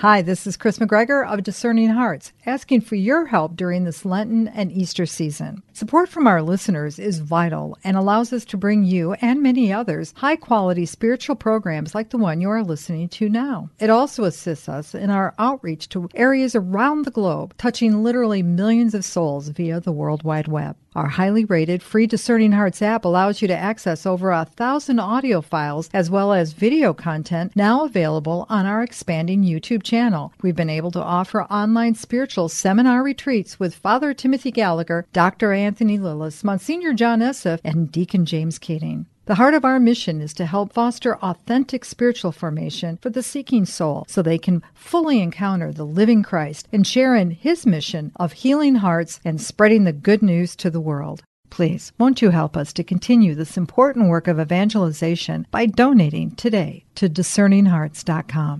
Hi, this is Kris McGregor of Discerning Hearts, asking for your help during this Lenten and Easter season. Support from our listeners is vital and allows us to bring you and many others high quality spiritual programs like the one you are listening to now. It also assists us in our outreach to areas around the globe, touching literally millions of souls via the World Wide Web. Our highly rated free Discerning Hearts app allows you to access over a thousand audio files as well as video content now available on our expanding YouTube channel. We've been able to offer online spiritual seminar retreats with Father Timothy Gallagher, Dr. Anthony Lilles, Monsignor John Esseff, and Deacon James Keating. The heart of our mission is to help foster authentic spiritual formation for the seeking soul so they can fully encounter the living Christ and share in his mission of healing hearts and spreading the good news to the world. Please, won't you help us to continue this important work of evangelization by donating today to discerninghearts.com?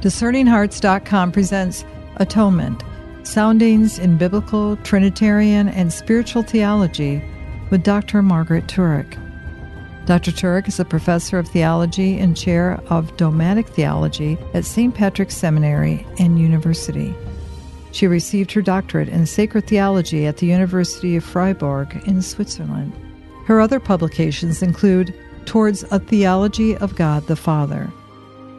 Discerninghearts.com presents Atonement Soundings in Biblical, Trinitarian, and Spiritual Theology with Dr. Margaret Turek. Dr. Turek is a professor of theology and chair of dogmatic theology at St. Patrick's Seminary and University. She received her doctorate in sacred theology at the University of Freiburg in Switzerland. Her other publications include Towards a Theology of God the Father,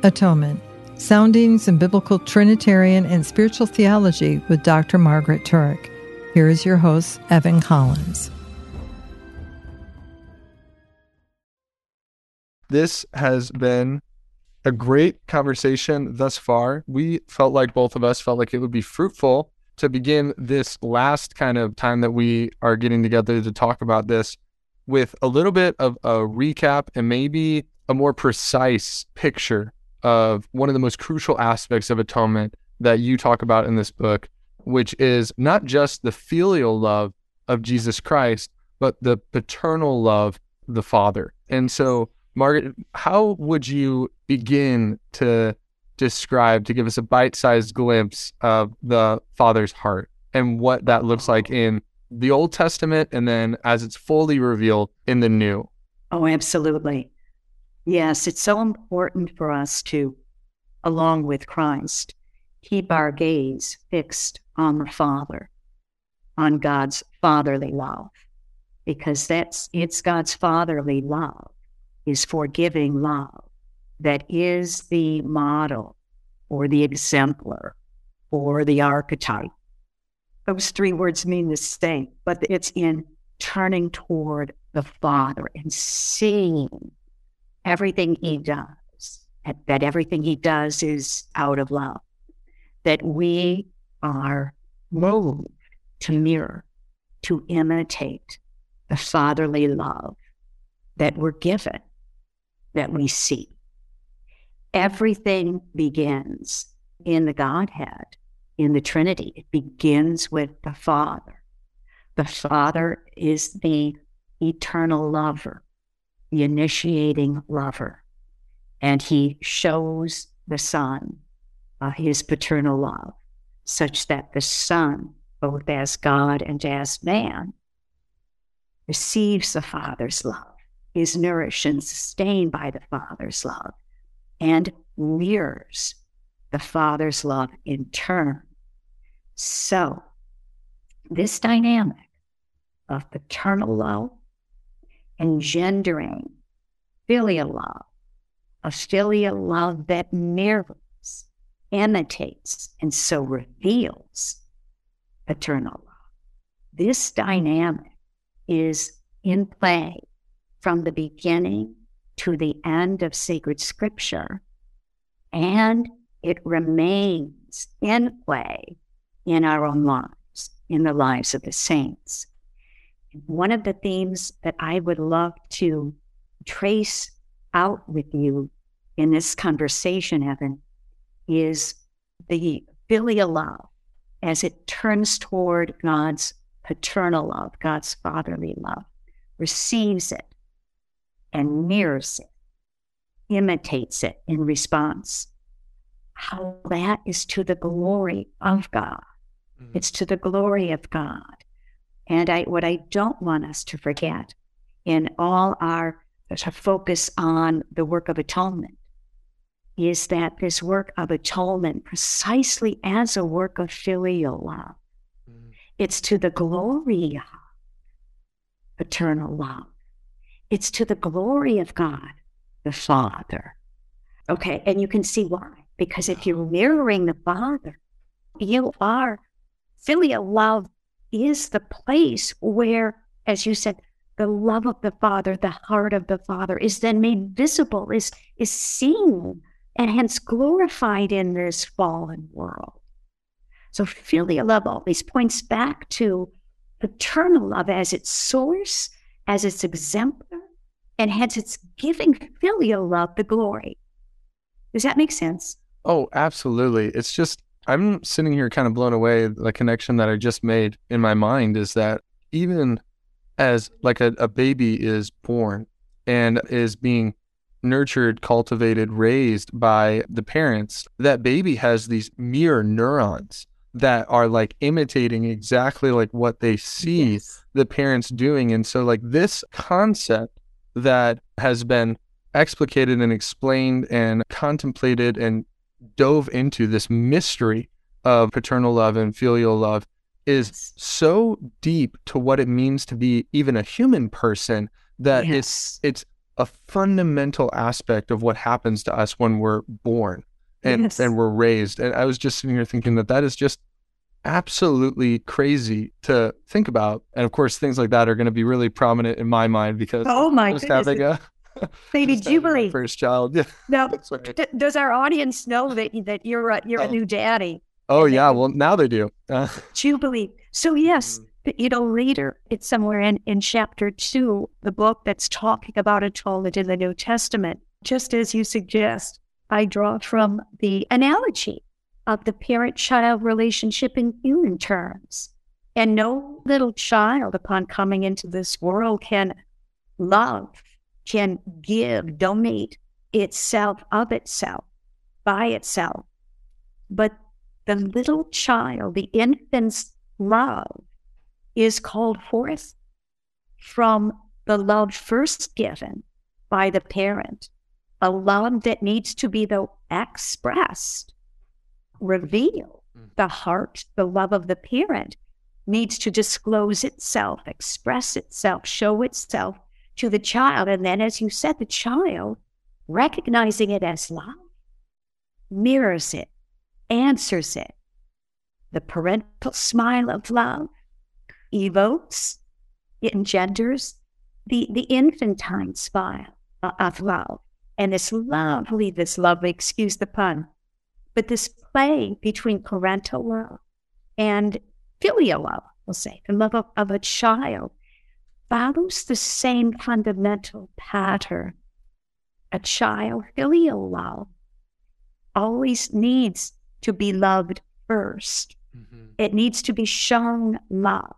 Atonement, Soundings in Biblical Trinitarian and Spiritual Theology with Dr. Margaret Turek. Here is your host, Evan Collins. This has been a great conversation thus far. We felt like both of us felt like it would be fruitful to begin this last kind of time that we are getting together to talk about this with a little bit of a recap and maybe a more precise picture of one of the most crucial aspects of atonement that you talk about in this book, which is not just the filial love of Jesus Christ, but the paternal love of the Father. And so Margaret, how would you begin to describe, to give us a bite sized glimpse of the Father's heart and what that looks like in the Old Testament and then as it's fully revealed in the New? Oh, absolutely. Yes, it's so important for us to, along with Christ, keep our gaze fixed on the Father, on God's fatherly love, because that's it's God's fatherly love is forgiving love that is the model or the exemplar or the archetype. Those three words mean the same, but it's in turning toward the Father and seeing everything He does, that everything He does is out of love, that we are moved to mirror, to imitate the fatherly love that we're given that we see. Everything begins in the Godhead, in the Trinity. It begins with the Father. The Father is the eternal lover, the initiating lover, and he shows the Son uh, his paternal love, such that the Son, both as God and as man, receives the Father's love is nourished and sustained by the Father's love and mirrors the Father's love in turn. So, this dynamic of paternal love engendering filial love, a filial love that mirrors, imitates, and so reveals paternal love. This dynamic is in play from the beginning to the end of sacred scripture. And it remains in play in our own lives, in the lives of the saints. One of the themes that I would love to trace out with you in this conversation, Evan, is the filial love as it turns toward God's paternal love, God's fatherly love, receives it, and mirrors it, imitates it in response. How that is to the glory of God. Mm-hmm. It's to the glory of God. And I, what I don't want us to forget in all our focus on the work of atonement is that this work of atonement precisely as a work of filial love. Mm. It's to the glory of eternal love. It's to the glory of God, the Father. Okay, and you can see why. Because if you're mirroring the Father, you are filial love is the place where, as you said, the love of the Father, the heart of the Father is then made visible, is, is seen, and hence glorified in this fallen world. So filial love always points back to paternal love as its source, as its exemplar, and hence it's giving filial love the glory. Does that make sense? Oh, absolutely. It's just, I'm sitting here kind of blown away. The connection that I just made in my mind is that even as like a, a baby is born and is being nurtured, cultivated, raised by the parents, that baby has these mirror neurons that are like imitating exactly like what they see yes. the parents doing. And so, like, this concept that has been explicated and explained and contemplated and dove into this mystery of paternal love and filial love is so deep to what it means to be even a human person that yes. it's it's a fundamental aspect of what happens to us when we're born and yes. and we're raised and i was just sitting here thinking that that is just absolutely crazy to think about and of course things like that are going to be really prominent in my mind because oh my just goodness. having a baby jubilee first child yeah now d- does our audience know that that you're a, you're oh. a new daddy Oh yeah, well now they do. Uh. Jubilee. So yes, mm. you know later it's somewhere in in chapter two, the book that's talking about atonement in the New Testament. Just as you suggest, I draw from the analogy of the parent-child relationship in human terms. And no little child, upon coming into this world, can love, can give, donate itself of itself, by itself. But the little child, the infant's love, is called forth from the love first given by the parent, a love that needs to be, though, expressed, revealed. Mm. The heart, the love of the parent, needs to disclose itself, express itself, show itself to the child. And then, as you said, the child, recognizing it as love, mirrors it, answers it. The parental smile of love evokes, engenders the, the infantine smile of love. And this lovely, this lovely, excuse the pun, but this play between parental love and filial love, we'll say, the love of, of a child, follows the same fundamental pattern. A child, filial love, always needs to be loved 1st mm-hmm. It needs to be shown love.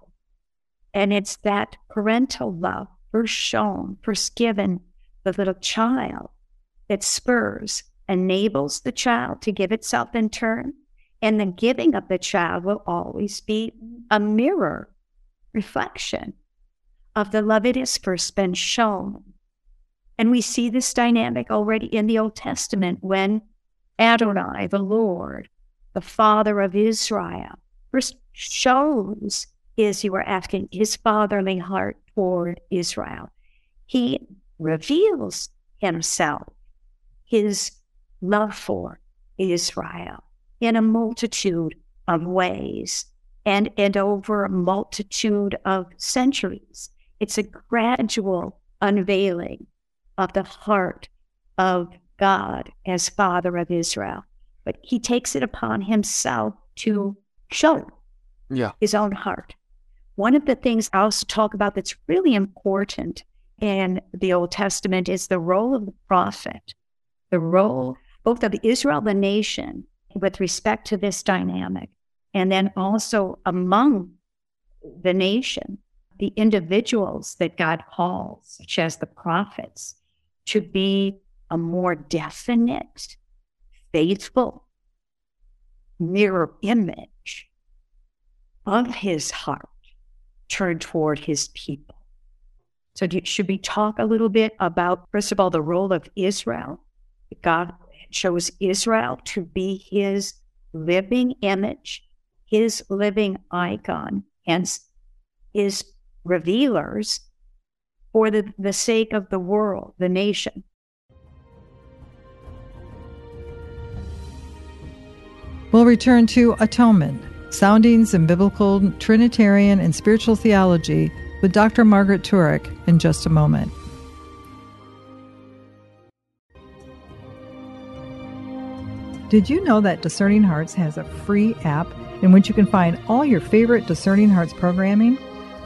And it's that parental love first shown, first given the little child that spurs, enables the child to give itself in turn. And the giving of the child will always be a mirror reflection of the love it has first been shown. And we see this dynamic already in the Old Testament when Adonai, the Lord, the father of Israel, first shows is you were asking his fatherly heart toward Israel. He reveals himself, his love for Israel in a multitude of ways and, and over a multitude of centuries. It's a gradual unveiling of the heart of God as Father of Israel but he takes it upon himself to show yeah. his own heart. One of the things I also talk about that's really important in the Old Testament is the role of the prophet, the role both of Israel, the nation, with respect to this dynamic, and then also among the nation, the individuals that God calls, such as the prophets, to be a more definite faithful mirror image of his heart turned toward his people. So, should we talk a little bit about, first of all, the role of Israel? God chose Israel to be his living image, his living icon, hence his revealers for the, the sake of the world, the nation. We'll return to Atonement Soundings in Biblical, Trinitarian, and Spiritual Theology with Dr. Margaret Turek in just a moment. Did you know that Discerning Hearts has a free app in which you can find all your favorite Discerning Hearts programming?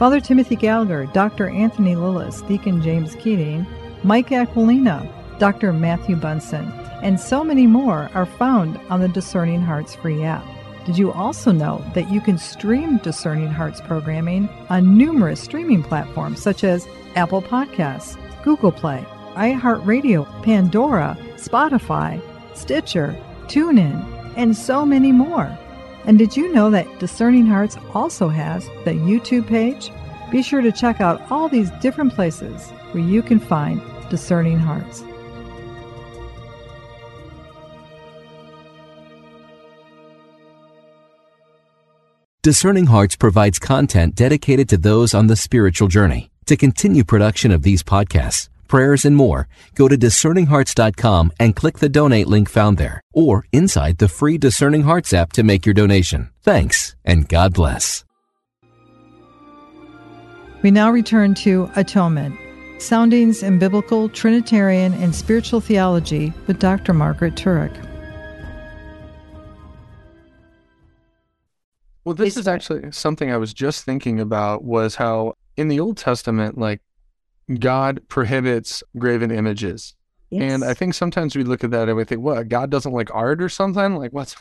Father Timothy Gallagher, Dr. Anthony Lilles, Deacon James Keating, Mike Aquilina, Dr. Matthew Bunson, and so many more are found on the Discerning Hearts free app. Did you also know that you can stream Discerning Hearts programming on numerous streaming platforms such as Apple Podcasts, Google Play, iHeartRadio, Pandora, Spotify, Stitcher, TuneIn, and so many more? And did you know that Discerning Hearts also has the YouTube page? Be sure to check out all these different places where you can find Discerning Hearts. Discerning Hearts provides content dedicated to those on the spiritual journey. To continue production of these podcasts, prayers, and more, go to discerninghearts.com and click the donate link found there or inside the free Discerning Hearts app to make your donation. Thanks and God bless. We now return to Atonement Soundings in Biblical, Trinitarian, and Spiritual Theology with Dr. Margaret Turek. Well, this is actually something I was just thinking about was how in the Old Testament, like God prohibits graven images. Yes. And I think sometimes we look at that and we think, what, God doesn't like art or something? Like what's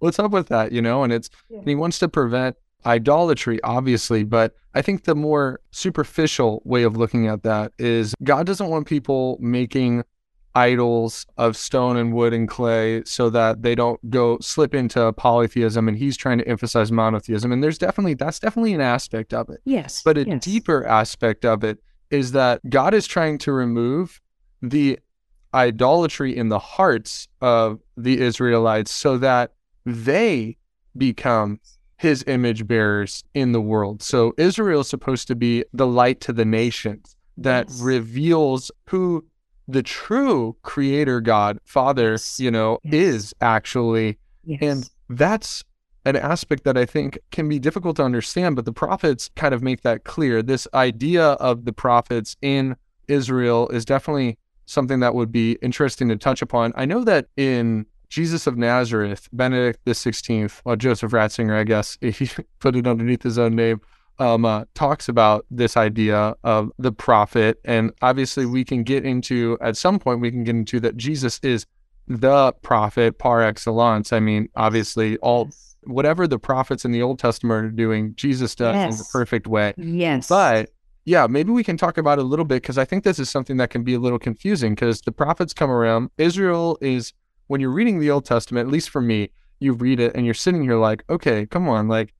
what's up with that? You know, and it's yeah. and he wants to prevent idolatry, obviously, but I think the more superficial way of looking at that is God doesn't want people making idols of stone and wood and clay so that they don't go slip into polytheism and he's trying to emphasize monotheism and there's definitely that's definitely an aspect of it yes but a yes. deeper aspect of it is that God is trying to remove the idolatry in the hearts of the Israelites so that they become his image bearers in the world. So Israel is supposed to be the light to the nations that yes. reveals who the true creator God, Father, yes. you know, yes. is actually. And that's an aspect that I think can be difficult to understand, but the prophets kind of make that clear. This idea of the prophets in Israel is definitely something that would be interesting to touch upon. I know that in Jesus of Nazareth, Benedict the Sixteenth, well, Joseph Ratzinger, I guess, if he put it underneath his own name, um, uh, talks about this idea of the prophet, and obviously we can get into at some point we can get into that Jesus is the prophet par excellence. I mean, obviously all whatever the prophets in the Old Testament are doing, Jesus does yes. in the perfect way. Yes. But yeah, maybe we can talk about it a little bit because I think this is something that can be a little confusing because the prophets come around. Israel is, when you're reading the Old Testament, at least for me, you read it and you're sitting here like, okay, come on, like,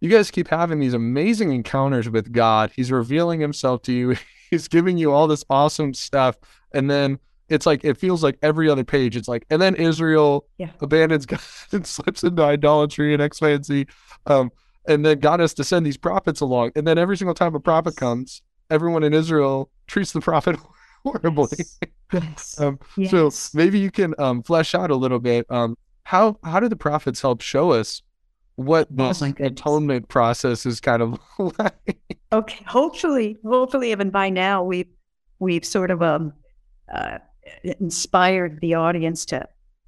you guys keep having these amazing encounters with God. He's revealing himself to you. He's giving you all this awesome stuff. And then it's like it feels like every other page. It's like, and then Israel yeah. abandons God and slips into idolatry and X, Y, and Z. Um, and then God has to send these prophets along. And then every single time a prophet comes, everyone in Israel treats the prophet horribly. Yes. um, yes. So maybe you can um, flesh out a little bit. Um, how how do the prophets help show us what oh this oh atonement process is kind of like? Okay, hopefully, hopefully, even by now we've we've sort of um uh, inspired the audience to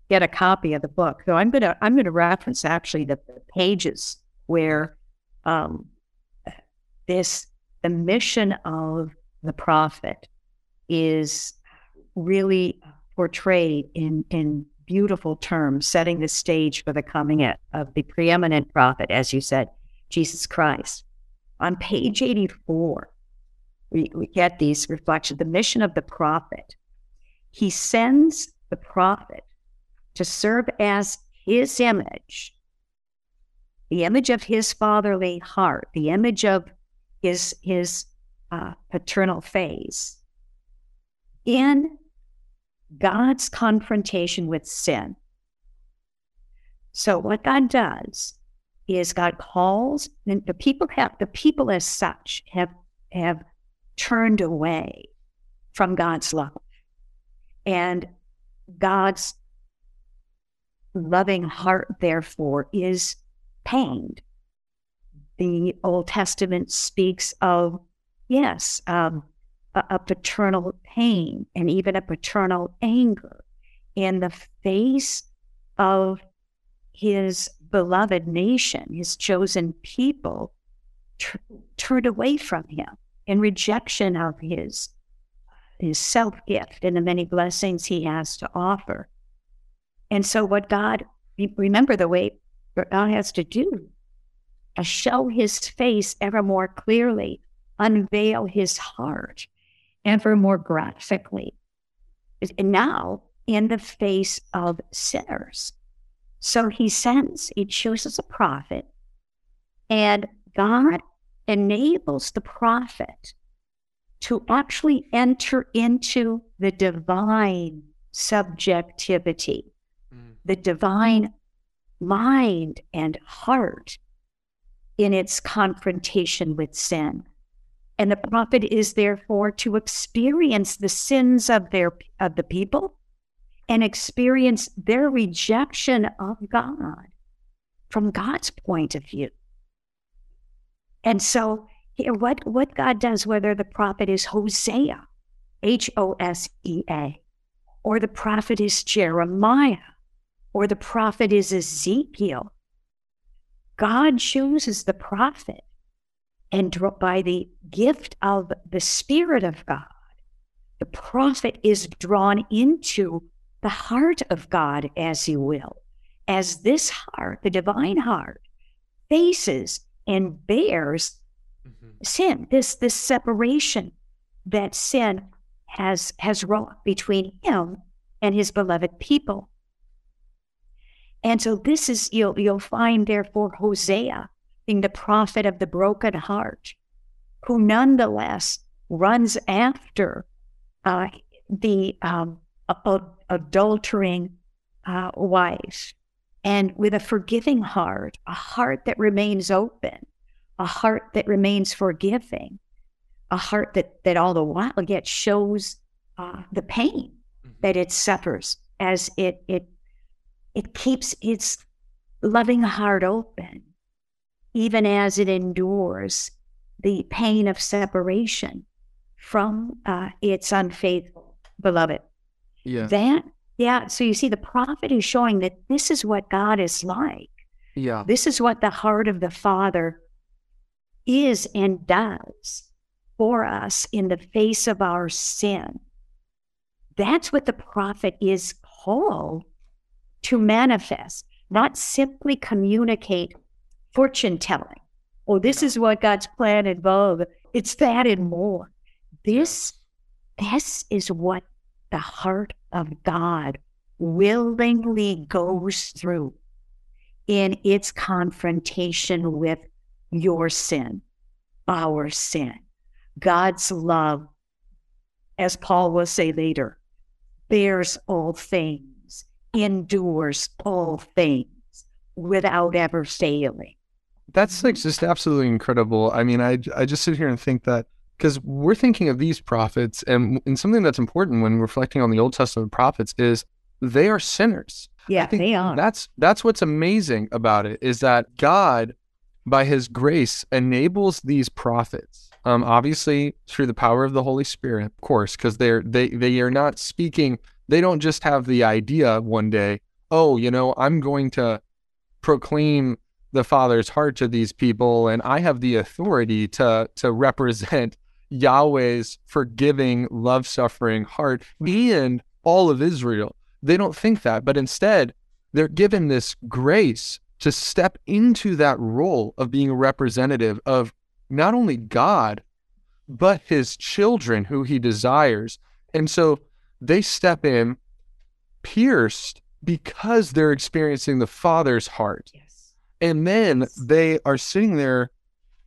get a copy of the book. So I'm gonna I'm gonna reference actually the, pages where um, this the mission of the prophet is really portrayed in in beautiful terms, setting the stage for the coming of the preeminent prophet, as you said, Jesus Christ. On page 84, we, we get these reflections. The mission of the prophet he sends the prophet to serve as his image, the image of his fatherly heart, the image of his, his uh, paternal face in God's confrontation with sin. So what God does is God calls, and the people have the people as such have have turned away from God's love. And God's loving heart, therefore, is pained. The Old Testament speaks of, yes, um, a, a paternal pain and even a paternal anger in the face of his beloved nation, his chosen people, tr- turned away from him in rejection of his his self gift and the many blessings he has to offer. And so, what God, remember the way God has to do, is show his face ever more clearly, unveil his heart ever more graphically. And now, in the face of sinners. So he sends, he chooses a prophet, and God enables the prophet to actually enter into the divine subjectivity, mm. the divine mind and heart in its confrontation with sin. And the prophet is therefore to experience the sins of their of the people and experience their rejection of God from God's point of view. And so here, what, what God does, whether the prophet is Hosea, H O S E A, or the prophet is Jeremiah, or the prophet is Ezekiel, God chooses the prophet and by the gift of the Spirit of God, the prophet is drawn into the heart of God, as you will, as this heart, the divine heart, faces and bears mm-hmm. sin, this this separation that sin has has wrought between him and his beloved people. And so this is you'll you'll find therefore Hosea being the prophet of the broken heart, who nonetheless runs after uh, the um, adultering uh, wife and with a forgiving heart, a heart that remains open, a heart that remains forgiving, a heart that, that all the while yet shows uh, the pain mm-hmm. that it suffers as it, it, it keeps its loving heart open even as it endures the pain of separation from uh, its unfaithful beloved. Yeah. That, yeah. So you see, the prophet is showing that this is what God is like. Yeah. This is what the heart of the Father is and does for us in the face of our sin. That's what the prophet is called to manifest, not simply communicate fortune telling. Oh, this is what God's plan involved. It's that and more. This, this is what the heart of God willingly goes through in its confrontation with your sin, our sin. God's love, as Paul will say later, bears all things, endures all things without ever failing that's like just absolutely incredible. I mean, I I just sit here and think that because we're thinking of these prophets, and, and something that's important when reflecting on the Old Testament prophets is they are sinners. Yeah, they are. That's that's what's amazing about it is that God, by His grace, enables these prophets. Um, obviously through the power of the Holy Spirit, of course, because they're they they are not speaking. They don't just have the idea one day. Oh, you know, I'm going to proclaim the Father's heart to these people, and I have the authority to to represent Yahweh's forgiving, love suffering heart and all of Israel. They don't think that, but instead, they're given this grace to step into that role of being a representative of not only God, but his children who he desires. And so they step in pierced because they're experiencing the Father's heart. And then they are sitting there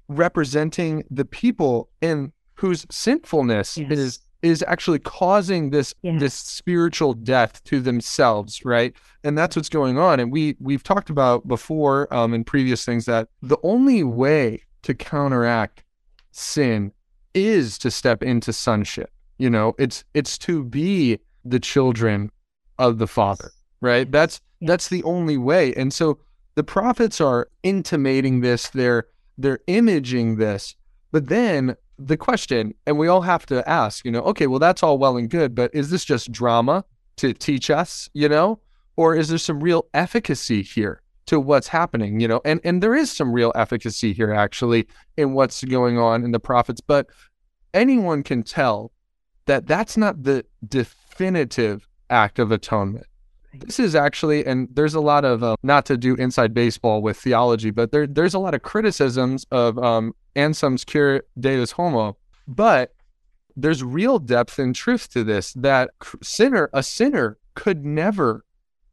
representing the people in whose sinfulness yes. is is actually causing this Yeah. this spiritual death to themselves, right? And that's what's going on. And we we've talked about before um, in previous things that the only way to counteract sin is to step into sonship. You know, it's it's to be the children of the Father, right? That's that's the only way. And so the prophets are intimating this, they're they're imaging this, but then the question, and we all have to ask, you know, okay, well that's all well and good, but is this just drama to teach us, you know? Or is there some real efficacy here to what's happening, you know? And and there is some real efficacy here actually in what's going on in the prophets, but anyone can tell that that's not the definitive act of atonement. This is actually, and there's a lot of uh, not to do inside baseball with theology, but there there's a lot of criticisms of um, Anselm's Cur Deus Homo, but there's real depth and truth to this. That sinner, a sinner, could never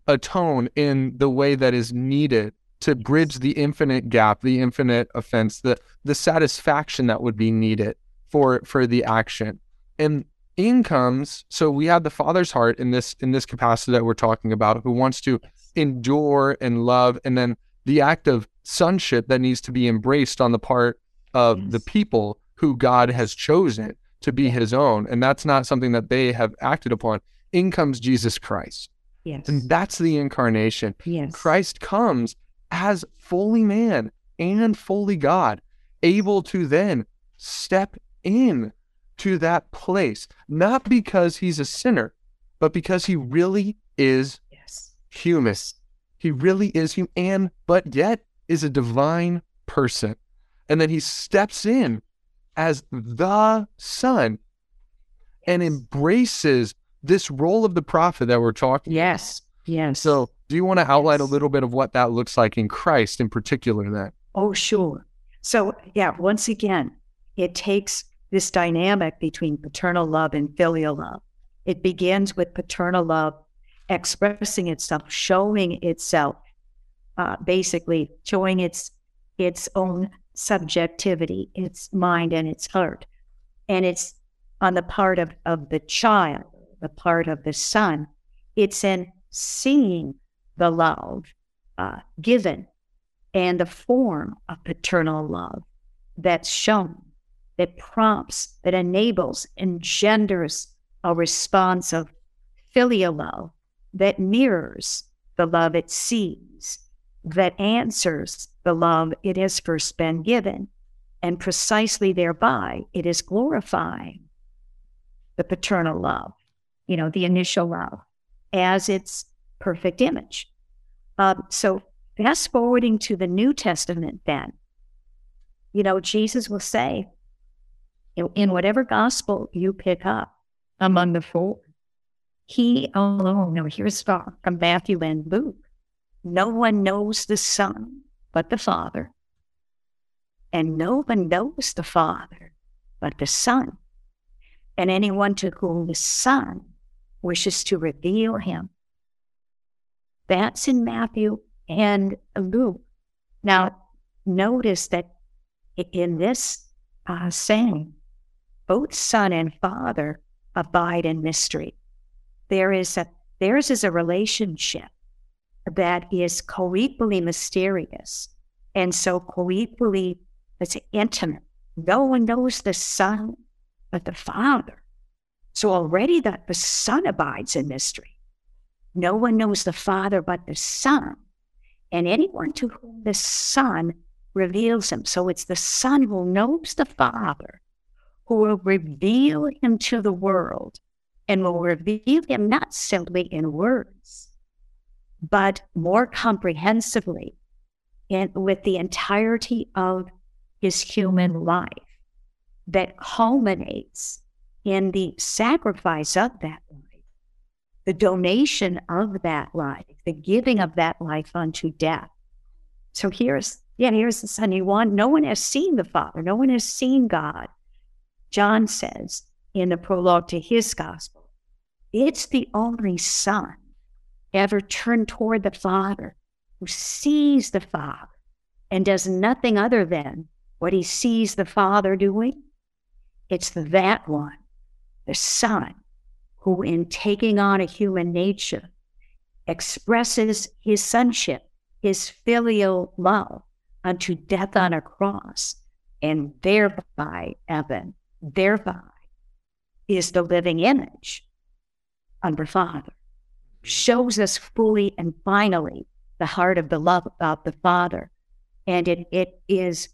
atone in the way that is needed to bridge the infinite gap, the infinite offense, the the satisfaction that would be needed for for the action. And in comes so we have the father's heart in this in this capacity that we're talking about who wants to endure and love and then the act of sonship that needs to be embraced on the part of the people who God has chosen to be his own and that's not something that they have acted upon. In comes Jesus Christ. Yes. and that's the incarnation. Yes. Christ comes as fully man and fully God, able to then step in to that place, not because he's a sinner, but because he really is Yes. human. He really is human, and but yet is a divine person. And then he steps in as the Son and embraces this role of the prophet that we're talking Yes. Yes. so, do you want to outline a little bit of what that looks like in Christ in particular then? Oh, sure. So, yeah, once again, it takes this dynamic between paternal love and filial love. It begins with paternal love expressing itself, showing itself, uh, basically showing its its own subjectivity, its mind and its heart, and it's on the part of of the child, the part of the son. It's in seeing the love uh, given and the form of paternal love that's shown, that prompts, that enables, engenders a response of filial love that mirrors the love it sees, that answers the love it has first been given, and precisely thereby it is glorifying the paternal love, you know, the initial love, as its perfect image. Um, so fast forwarding to the New Testament, then, you know, Jesus will say, in, whatever gospel you pick up among the four, he alone, no, here's from Matthew and Luke. No one knows the Son but the Father, and no one knows the Father but the Son, and anyone to whom the Son wishes to reveal him. That's in Matthew and Luke. Now, notice that in this uh, saying, both Son and Father abide in mystery. There is a theirs is a relationship that is co-equally mysterious and so co-equally it's intimate. No one knows the Son but the Father. So already that the Son abides in mystery. No one knows the Father but the Son, and anyone to whom the Son reveals him. So it's the Son who knows the Father, who will reveal him to the world and will reveal him not simply in words, but more comprehensively and with the entirety of his human life that culminates in the sacrifice of that life, the donation of that life, the giving of that life unto death. So here's, yeah, here's the Son. You want, no one has seen the Father, no one has seen God. John says in the prologue to his gospel, it's the only Son ever turned toward the Father who sees the Father and does nothing other than what he sees the Father doing. It's that one the Son, who in taking on a human nature expresses his sonship, his filial love unto death on a cross, and thereby, Evan, thereby is the living image of the Father, shows us fully and finally the heart of the love of the Father. And it, it is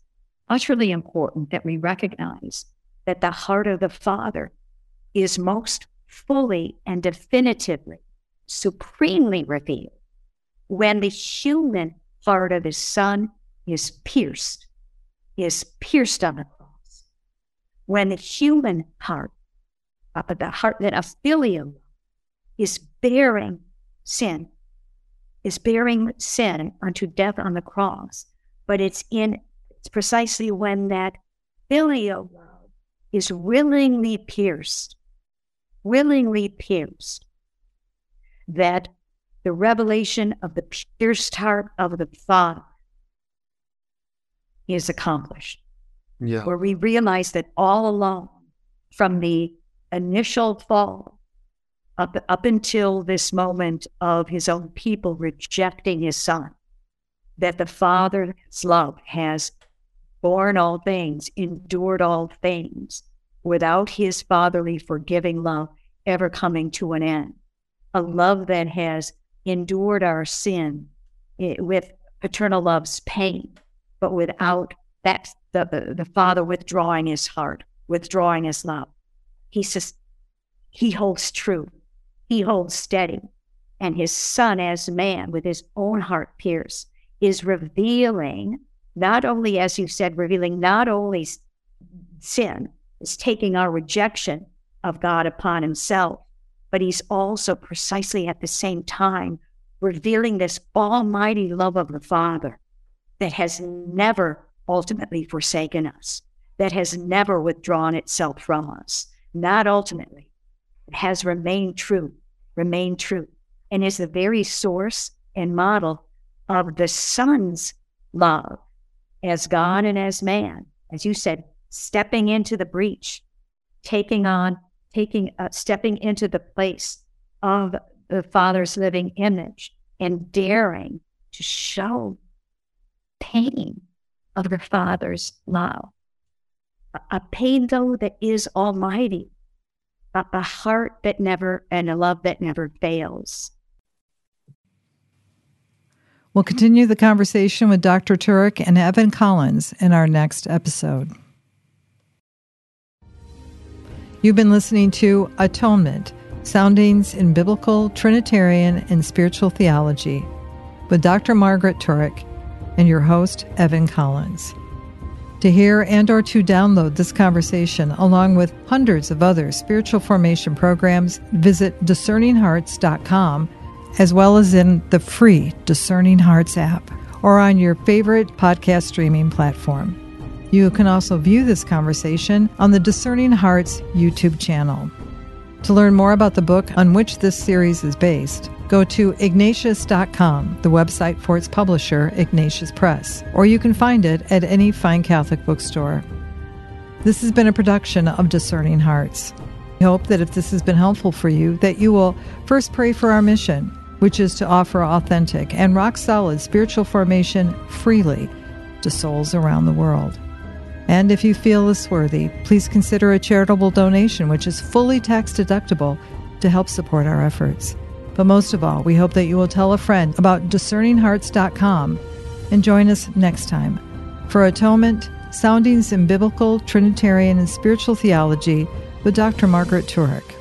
utterly important that we recognize that the heart of the Father is most fully and definitively, supremely revealed when the human heart of his Son is pierced, is pierced on the. When the human heart, uh, the heart that a filial is bearing sin, is bearing sin unto death on the cross, but it's in it's precisely when that filial love is willingly pierced, willingly pierced, that the revelation of the pierced heart of the Father is accomplished. Yeah. Where we realize that all along, from the initial fall up, up until this moment of his own people rejecting his son, that the Father's love has borne all things, endured all things, without his fatherly forgiving love ever coming to an end. A love that has endured our sin eh, with paternal love's pain, but without that the, the, the father withdrawing his heart, withdrawing his love. He says he holds true, he holds steady, and his son as man with his own heart pierced is revealing not only, as you said, revealing not only sin, is taking our rejection of God upon himself, but he's also precisely at the same time revealing this almighty love of the Father that has never ultimately forsaken us, that has never withdrawn itself from us, not ultimately. It has remained true, remained true, and is the very source and model of the Son's love as God and as man, as you said, stepping into the breach, taking on, taking, uh, stepping into the place of the Father's living image and daring to show pain of the Father's love. A pain, though, that is almighty, a, a heart that never, and a love that never fails. We'll continue the conversation with Dr. Turek and Evan Collins in our next episode. You've been listening to Atonement Soundings in Biblical, Trinitarian, and Spiritual Theology with Dr. Margaret Turek and your host, Evan Collins. To hear and or to download this conversation along with hundreds of other spiritual formation programs, visit discerninghearts.com as well as in the free Discerning Hearts app or on your favorite podcast streaming platform. You can also view this conversation on the Discerning Hearts YouTube channel. To learn more about the book on which this series is based, go to ignatius.com, the website for its publisher, Ignatius Press, or you can find it at any fine Catholic bookstore. This has been a production of Discerning Hearts. We hope that if this has been helpful for you, that you will first pray for our mission which is to offer authentic and rock solid spiritual formation freely to souls around the world. And if you feel this worthy, please consider a charitable donation, which is fully tax deductible to help support our efforts. But most of all, we hope that you will tell a friend about discerninghearts.com and join us next time for Atonement Soundings in Biblical, Trinitarian, and Spiritual Theology with Dr. Margaret Turek.